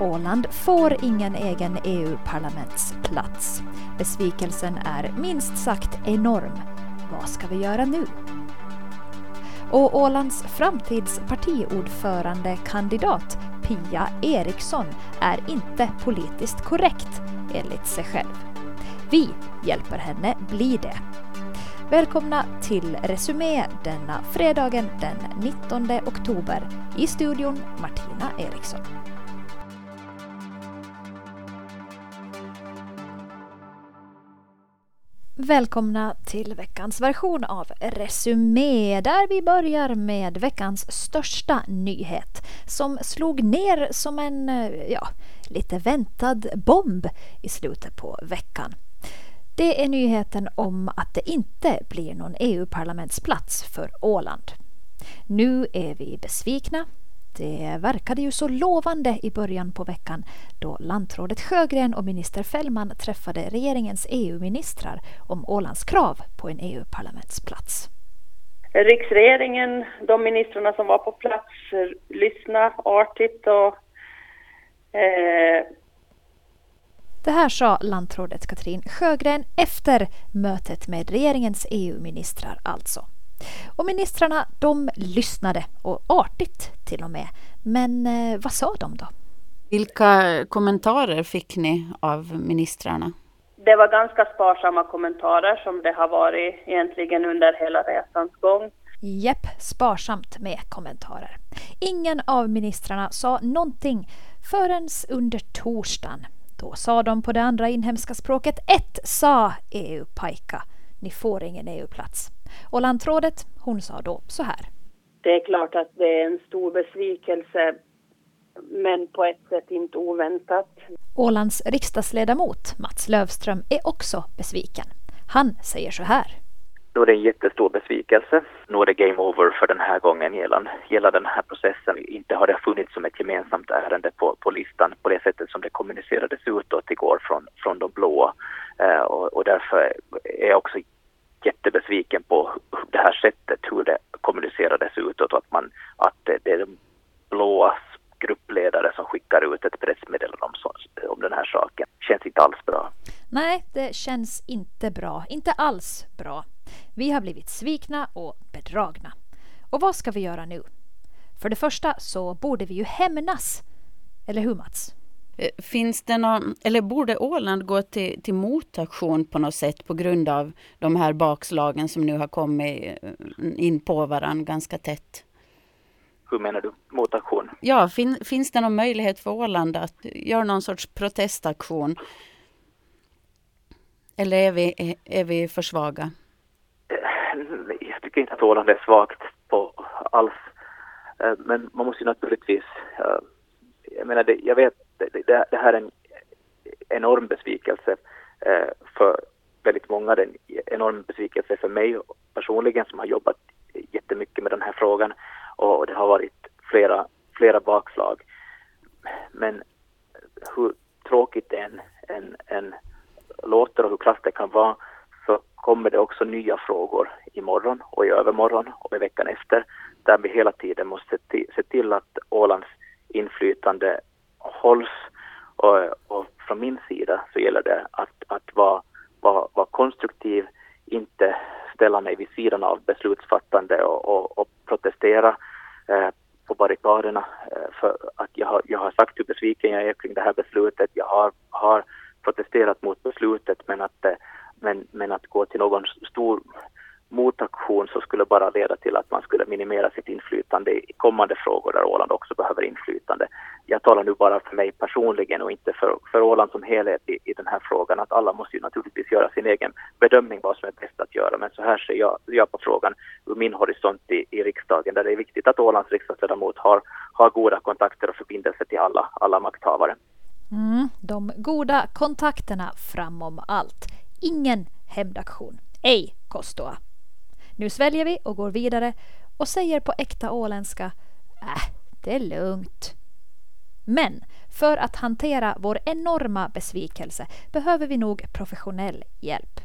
Åland får ingen egen EU-parlamentsplats. Besvikelsen är minst sagt enorm. Vad ska vi göra nu? Och Ålands framtidspartiordförande kandidat Pia Eriksson är inte politiskt korrekt enligt sig själv. Vi hjälper henne bli det. Välkomna till Resumé denna fredagen den 19 oktober. I studion Martina Eriksson. Välkomna till veckans version av Resumé där vi börjar med veckans största nyhet som slog ner som en, eh, ja, lite väntad bomb i slutet på veckan. Det är nyheten om att det inte blir någon EU-parlamentsplats för Åland. Nu är vi besvikna det verkade ju så lovande i början på veckan då lantrådet Sjögren och minister Fällman träffade regeringens EU-ministrar om Ålands krav på en EU-parlamentsplats. Riksregeringen, de ministrarna som var på plats, lyssnade artigt och eh... Det här sa lantrådet Katrin Sjögren efter mötet med regeringens EU-ministrar alltså. Och ministrarna de lyssnade, och artigt till och med. Men eh, vad sa de då? Vilka kommentarer fick ni av ministrarna? Det var ganska sparsamma kommentarer som det har varit egentligen under hela resans gång. Jepp, sparsamt med kommentarer. Ingen av ministrarna sa någonting förrän under torsdagen. Då sa de på det andra inhemska språket ett sa EU-pajka. Ni får ingen EU-plats. Och lantrådet, hon sa då så här. Det är klart att det är en stor besvikelse men på ett sätt inte oväntat. Ålands riksdagsledamot Mats Lövström är också besviken. Han säger så här. Då är det en jättestor besvikelse. Nu är det game over för den här gången gällande hela den här processen. Inte har det funnits som ett gemensamt ärende på, på listan på det sättet som det kommunicerades utåt igår från, från de blåa. Eh, och, och därför är jag också jättebesviken på det här sättet hur det kommunicerades utåt att, man, att det är de blåas gruppledare som skickar ut ett pressmeddelande om, om den här saken. Känns inte alls bra. Nej, det känns inte bra. Inte alls bra. Vi har blivit svikna och bedragna. Och vad ska vi göra nu? För det första så borde vi ju hämnas. Eller hur Mats? Eh, finns det någon, eller borde Åland gå till, till motaktion på något sätt på grund av de här bakslagen som nu har kommit eh, in på varandra ganska tätt? Hur menar du motaktion? Ja, fin, finns det någon möjlighet för Åland att göra någon sorts protestaktion? Eller är vi, är vi för svaga? Eh, jag tycker inte att Åland är svagt på alls. Eh, men man måste ju naturligtvis, eh, jag menar det, jag vet det, det, här är en enorm besvikelse för väldigt många. Det är en enorm besvikelse för mig personligen som har jobbat jättemycket med den här frågan och det har varit flera, flera bakslag. Men hur tråkigt det än, än, än låter och hur klass det kan vara så kommer det också nya frågor imorgon och i övermorgon och i veckan efter där vi hela tiden måste se till att Ålands inflytande hålls och, och från min sida så gäller det att, att vara, vara, vara konstruktiv, inte ställa mig vid sidan av beslutsfattande och, och, och protestera eh, på barrikaderna. Eh, för att jag har, jag har sagt hur besviken jag är kring det här beslutet. Jag har, har protesterat mot beslutet men att, eh, men, men att gå till någon stor motaktion så skulle bara leda till att man skulle minimera sitt inflytande i kommande frågor där Åland också behöver inflytande. Jag talar nu bara för mig personligen och inte för, för Åland som helhet i, i den här frågan. Att alla måste ju naturligtvis göra sin egen bedömning vad som är bäst att göra. Men så här ser jag, jag på frågan ur min horisont i, i riksdagen där det är viktigt att Ålands riksdagsledamot har, har goda kontakter och förbindelser till alla, alla makthavare. Mm, de goda kontakterna framom allt. Ingen hämndaktion. Ej Kostoa. Nu sväljer vi och går vidare och säger på äkta åländska Äh, det är lugnt. Men för att hantera vår enorma besvikelse behöver vi nog professionell hjälp.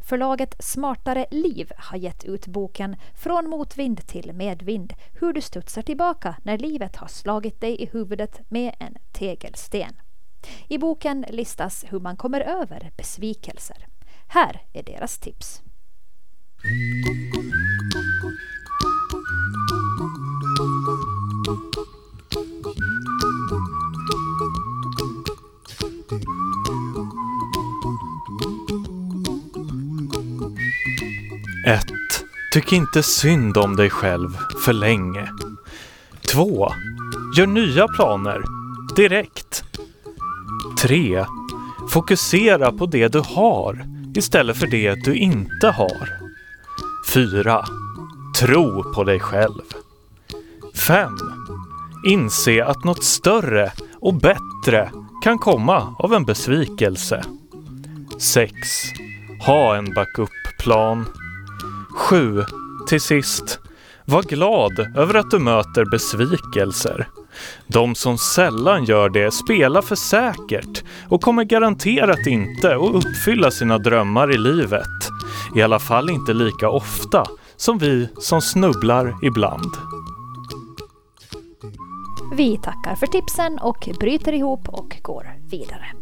Förlaget Smartare liv har gett ut boken Från motvind till medvind. Hur du studsar tillbaka när livet har slagit dig i huvudet med en tegelsten. I boken listas hur man kommer över besvikelser. Här är deras tips. 1. Tyck inte synd om dig själv för länge. 2. Gör nya planer direkt. 3. Fokusera på det du har istället för det du inte har. 4. Tro på dig själv. 5. Inse att något större och bättre kan komma av en besvikelse. 6. Ha en backup-plan. 7. Till sist, var glad över att du möter besvikelser. De som sällan gör det spelar för säkert och kommer garanterat inte att uppfylla sina drömmar i livet. I alla fall inte lika ofta som vi som snubblar ibland. Vi tackar för tipsen och bryter ihop och går vidare.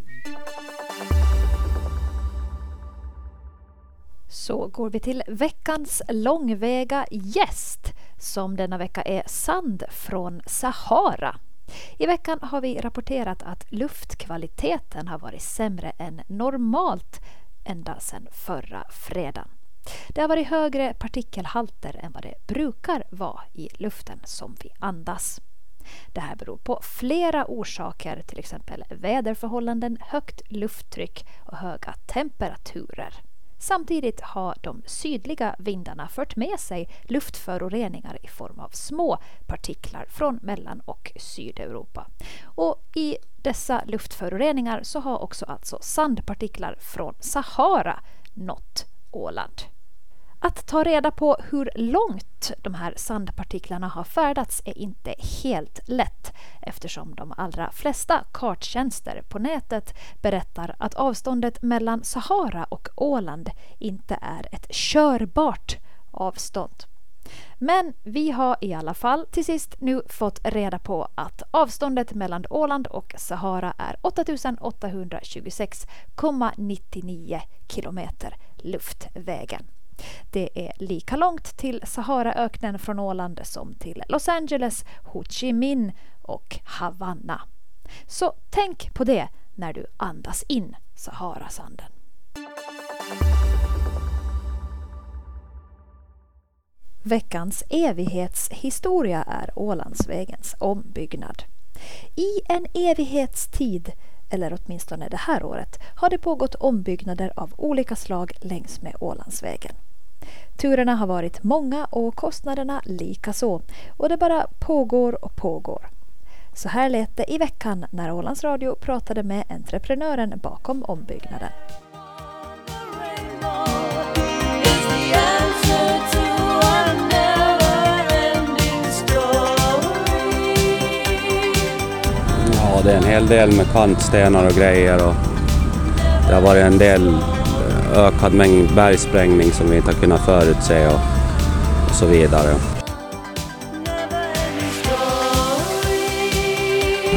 Så går vi till veckans långväga gäst som denna vecka är Sand från Sahara. I veckan har vi rapporterat att luftkvaliteten har varit sämre än normalt ända sedan förra fredagen. Det har varit högre partikelhalter än vad det brukar vara i luften som vi andas. Det här beror på flera orsaker, till exempel väderförhållanden, högt lufttryck och höga temperaturer. Samtidigt har de sydliga vindarna fört med sig luftföroreningar i form av små partiklar från Mellan och Sydeuropa. Och i dessa luftföroreningar så har också alltså sandpartiklar från Sahara nått Åland. Att ta reda på hur långt de här sandpartiklarna har färdats är inte helt lätt eftersom de allra flesta karttjänster på nätet berättar att avståndet mellan Sahara och Åland inte är ett körbart avstånd. Men vi har i alla fall till sist nu fått reda på att avståndet mellan Åland och Sahara är 8826,99 kilometer luftvägen. Det är lika långt till Saharaöknen från Åland som till Los Angeles, Ho Chi Minh och Havanna. Så tänk på det när du andas in Saharasanden. Veckans evighetshistoria är Ålandsvägens ombyggnad. I en evighetstid, eller åtminstone det här året, har det pågått ombyggnader av olika slag längs med Ålandsvägen. Turerna har varit många och kostnaderna likaså. Och det bara pågår och pågår. Så här lät det i veckan när Ålands Radio pratade med entreprenören bakom ombyggnaden. Ja, det är en hel del med kantstenar och grejer och det har varit en del ökad mängd bergsprängning som vi inte har kunnat förutse och, och så vidare.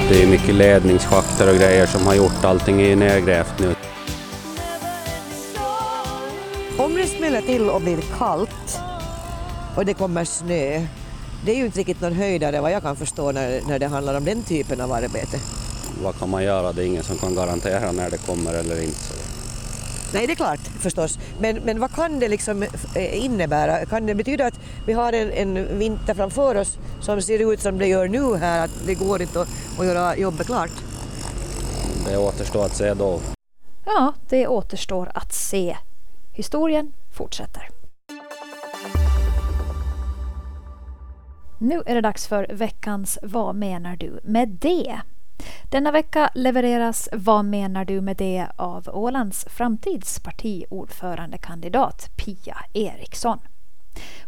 Det är mycket ledningsschakter och grejer som har gjort allting är nedgrävt nu. Om det smäller till och blir kallt och det kommer snö, det är ju inte riktigt någon höjdare vad jag kan förstå när, när det handlar om den typen av arbete. Vad kan man göra? Det är ingen som kan garantera när det kommer eller inte. Nej, det är klart förstås. Men, men vad kan det liksom eh, innebära? Kan det betyda att vi har en, en vinter framför oss som ser ut som det gör nu här, att det går inte att, att göra jobbet klart? Det återstår att se då. Ja, det återstår att se. Historien fortsätter. Nu är det dags för veckans Vad menar du med det? Denna vecka levereras Vad menar du med det av Ålands framtidspartiordförandekandidat Pia Eriksson.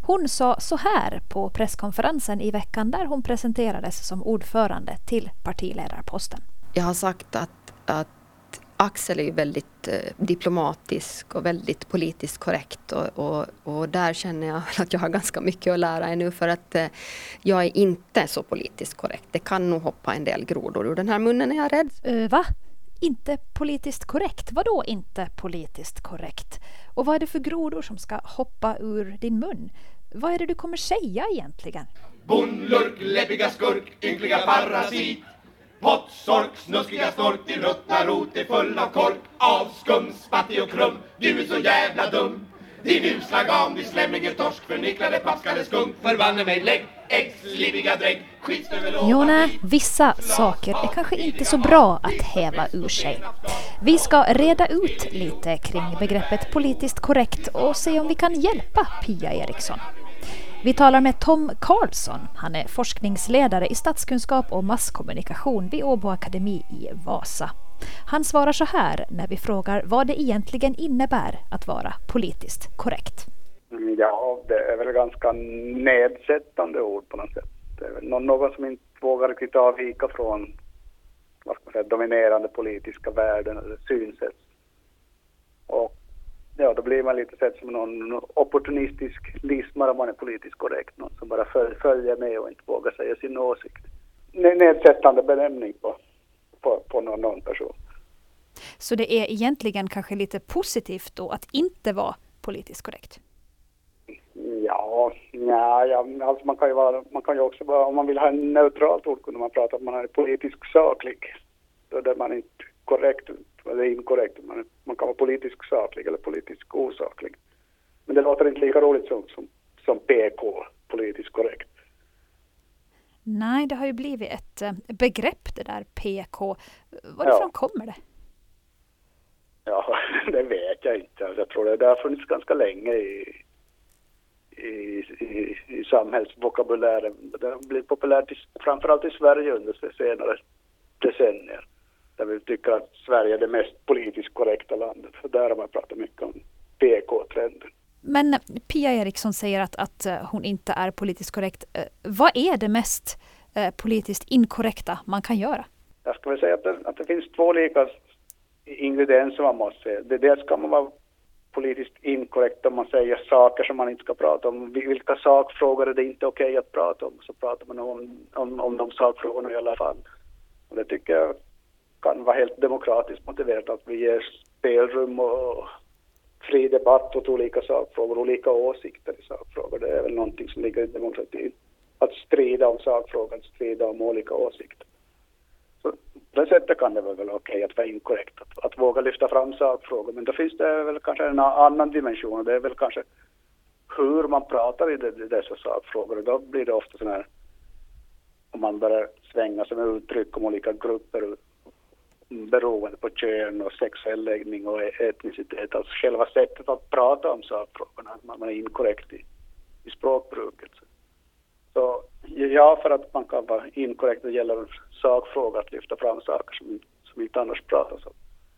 Hon sa så här på presskonferensen i veckan där hon presenterades som ordförande till partiledarposten. Jag har sagt att, att Axel är ju väldigt eh, diplomatisk och väldigt politiskt korrekt och, och, och, där känner jag att jag har ganska mycket att lära ännu för att eh, jag är inte så politiskt korrekt. Det kan nog hoppa en del grodor ur den här munnen är jag rädd. Uh, va? Inte politiskt korrekt? Vadå inte politiskt korrekt? Och vad är det för grodor som ska hoppa ur din mun? Vad är det du kommer säga egentligen? Bondlurk, läppiga skurk, ynkliga parasit Pottsork, snuskiga snork, din ruttna rot är full av kork. Av skum, spattig och krum, du är så jävla dum. Din usla gam, din slemmiga torsk, förnicklade paskade skunk. Förbanne mig, lägg äggsliviga drägg. Jo, nej, vissa saker är kanske inte så bra att häva ur sig. Vi ska reda ut lite kring begreppet politiskt korrekt och se om vi kan hjälpa Pia Eriksson. Vi talar med Tom Karlsson. Han är forskningsledare i statskunskap och masskommunikation vid Åbo Akademi i Vasa. Han svarar så här när vi frågar vad det egentligen innebär att vara politiskt korrekt. Ja, det är väl ganska nedsättande ord på något sätt. Det är väl någon som inte vågar riktigt avvika från vad ska man säga, dominerande politiska värden eller synsätt. Ja, då blir man lite sett som någon opportunistisk lismare om man är politiskt korrekt. Någon som bara följer med och inte vågar säga sin åsikt. Nedsättande benämning på, på, på någon, någon person. Så det är egentligen kanske lite positivt då att inte vara politiskt korrekt? Ja, ja, ja alltså man kan ju vara, man kan ju också vara, om man vill ha en neutralt ord kunde man prata om man är politiskt saklig. Då är man inte korrekt eller inkorrekt. Man, man kan vara politiskt saklig eller politiskt osaklig. Men det låter inte lika roligt som, som, som PK, politiskt korrekt. Nej, det har ju blivit ett eh, begrepp det där PK. Varifrån ja. kommer det? Ja, det vet jag inte. Jag tror det har funnits ganska länge i, i, i, i samhällsvokabulären. Det har blivit populärt i, framförallt i Sverige under senare decennier där vi tycker att Sverige är det mest politiskt korrekta landet. För där har man pratat mycket om PK-trenden. Men Pia Eriksson säger att, att eh, hon inte är politiskt korrekt. Eh, vad är det mest eh, politiskt inkorrekta man kan göra? Jag skulle säga att det, att det finns två olika ingredienser man måste. Det, dels ska man vara politiskt inkorrekt om man säger saker som man inte ska prata om. Vilka sakfrågor är det inte okej okay att prata om? Så pratar man om, om, om de sakfrågorna i alla fall. Och det tycker jag kan vara helt demokratiskt motiverat att vi ger spelrum och fri debatt åt olika sakfrågor, olika åsikter i sakfrågor. Det är väl någonting som ligger i demokratin. Att strida om sakfrågan, strida om olika åsikter. Så på det sättet kan det vara väl okej att vara inkorrekt, att, att våga lyfta fram sakfrågor. Men då finns det väl kanske en annan dimension och det är väl kanske hur man pratar i, dessa sakfrågor. Och då blir det ofta sådana här, om man börjar svänga sig med uttryck om olika grupper beroende på kön och sexuell läggning och etnicitet. Alltså själva sättet att prata om sakfrågorna, att man är inkorrekt i, i språkbruket. Så ja, för att man kan vara inkorrekt när det gäller sakfrågor, att lyfta fram saker som, som inte annars pratas om.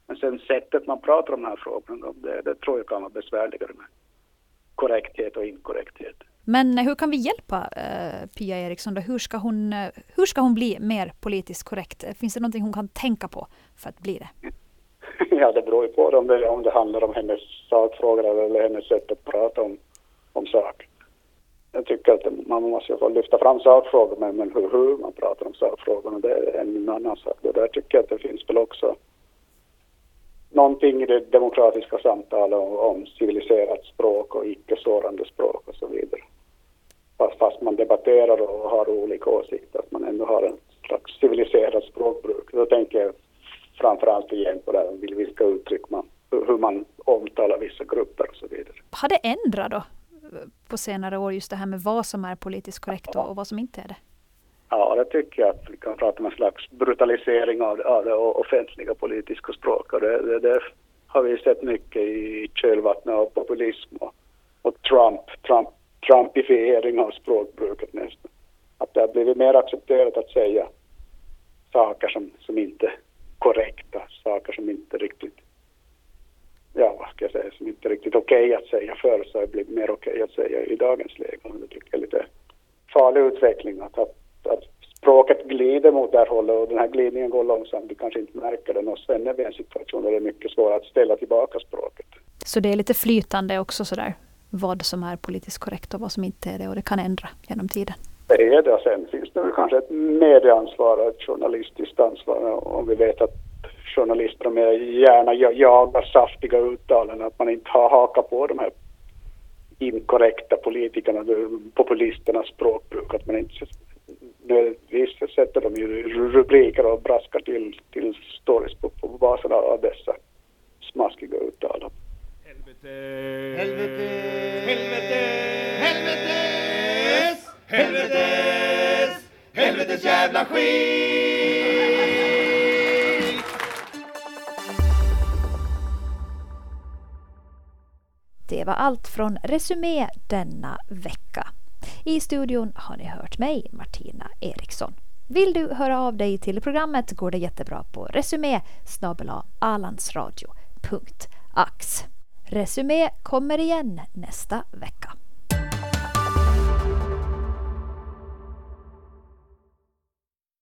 Men sen sättet man pratar om de här frågorna, det, det tror jag kan vara besvärligare med korrekthet och inkorrekthet. Men eh, hur kan vi hjälpa uh, Pia Eriksson? Då? Hur, ska hon, uh, hur ska hon bli mer politiskt korrekt? Finns det någonting hon kan tänka på för att bli det? Ja, det beror ju på om det, om det handlar om hennes sakfrågor eller hennes sätt att prata om, om sak. Jag tycker att man måste få lyfta fram sakfrågor, men, men hur, hur man pratar om sakfrågorna, det är en annan sak. Och där tycker jag att det finns väl också någonting i det demokratiska samtalet om, om civiliserat språk och icke-sårande språk och så vidare fast, fast man debatterar och har olika åsikter, att man ändå har en slags civiliserat språkbruk. Då tänker jag framförallt igen på det här, vilka uttryck man, hur man omtalar vissa grupper och så vidare. Har det ändrat då på senare år just det här med vad som är politiskt korrekt och, och vad som inte är det? Ja, det tycker jag att vi kan prata om en slags brutalisering av, av det offentliga politiska språket. Det, det, det, har vi sett mycket i kölvattnet av populism och, och Trump. Trump trumpifiering av språkbruket nästan. Att det har blivit mer accepterat att säga saker som, som inte är korrekta, saker som inte riktigt, ja vad ska jag säga, som inte är riktigt okej okay att säga förr så har det blivit mer okej okay att säga i dagens läge. Och det tycker jag är lite farlig utveckling att, att, att språket glider mot det här hållet och den här glidningen går långsamt. Vi kanske inte märker den och sen är vi i en situation där det är mycket svårare att ställa tillbaka språket. Så det är lite flytande också sådär vad som är politiskt korrekt och vad som inte är det och det kan ändra genom tiden. Det är det sen finns det kanske ett medieansvar och ett journalistiskt ansvar om vi vet att journalister mer gärna jagar saftiga uttalanden, att man inte har hakat på de här inkorrekta politikerna, populisternas språkbruk, att man inte nödvändigtvis sätter dem i rubriker och braskar till, till stories på, på basen av dessa smaskiga uttalanden. Helvete! Helvete! Helvete! Helvetes! Helvetes! Helvetes jävla skit! Det var allt från Resumé denna vecka. I studion har ni hört mig, Martina Eriksson. Vill du höra av dig till programmet går det jättebra på resumé alandsradio.ax. Resumé kommer igen nästa vecka.